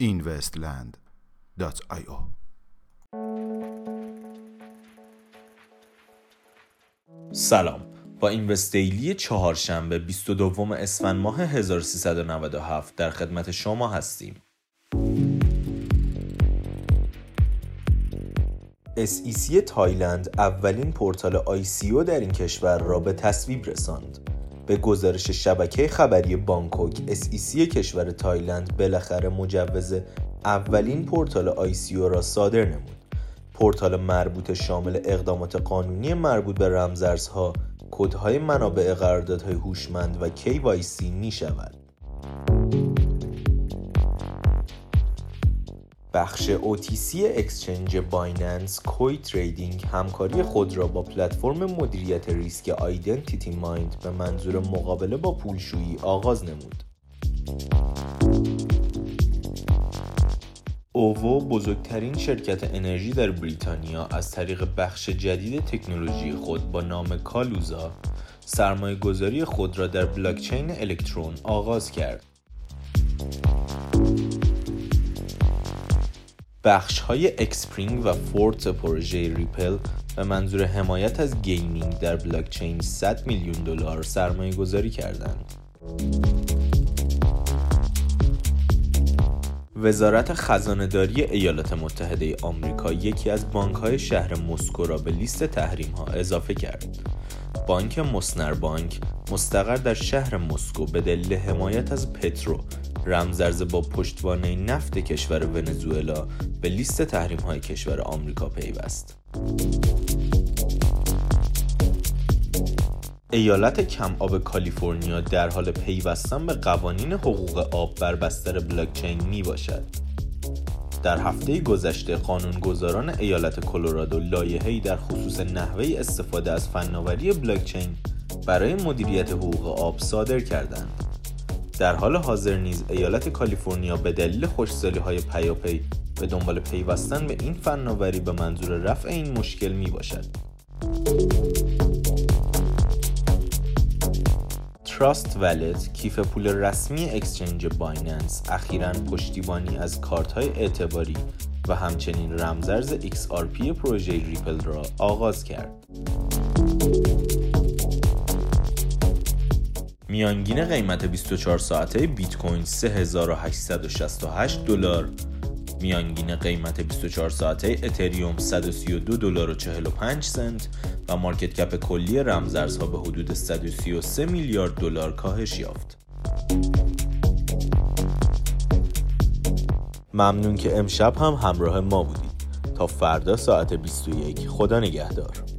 investland.io سلام با Invest Daily چهارشنبه 22 اسفند ماه 1397 در خدمت شما هستیم. SEC تایلند اولین پورتال ICO در این کشور را به تصویب رساند. به گزارش شبکه خبری بانکوک SEC کشور تایلند بالاخره مجوز اولین پورتال ICO را صادر نمود. پورتال مربوط شامل اقدامات قانونی مربوط به رمزارزها، کدهای منابع قراردادهای هوشمند و KYC می شود. بخش OTC exchange بایننس Koi Trading همکاری خود را با پلتفرم مدیریت ریسک IdentityMind به منظور مقابله با پولشویی آغاز نمود. OVO بزرگترین شرکت انرژی در بریتانیا از طریق بخش جدید تکنولوژی خود با نام Kaluza سرمایه گذاری خود را در بلاکچین الکترون آغاز کرد. بخش های Xpring و Forte پروژه ریپل به منظور حمایت از gaming در بلاکچین 100 میلیون دلار سرمایه گذاری کردند. وزارت خزانهداری ایالات متحده آمریکا یکی از بانک‌های شهر مسکو را به لیست تحریم‌ها اضافه کرد. بانک مصنر بانک مستقر در شهر مسکو به دلیل حمایت از پترو رمزرز با پشتوانه نفت کشور ونزوئلا به لیست تحریم های کشور آمریکا پیوست. ایالت کم آب کالیفرنیا در حال پیوستن به قوانین حقوق آب بر بستر بلاکچین می باشد. در هفته گذشته قانونگذاران ایالت کلرادو لایحه‌ای در خصوص نحوه استفاده از فناوری بلاکچین برای مدیریت حقوق آب صادر کردند. در حال حاضر نیز ایالت کالیفرنیا به دلیل خشکسالی های پیاپی به دنبال پیوستن به این فناوری به منظور رفع این مشکل می باشد. Trust Wallet کیف پول رسمی exchange بایننس اخیرا پشتیبانی از کارت های اعتباری و همچنین رمزارز XRP پروژه ریپل را آغاز کرد. میانگین قیمت 24 ساعته بیت کوین 3868 دلار میانگین قیمت 24 ساعته اتریوم 132 دلار و 45 سنت و market cap کلی رمزارزها به حدود 133 میلیارد دلار کاهش یافت. ممنون که امشب هم همراه ما بودید. تا فردا ساعت 21 خدا نگهدار.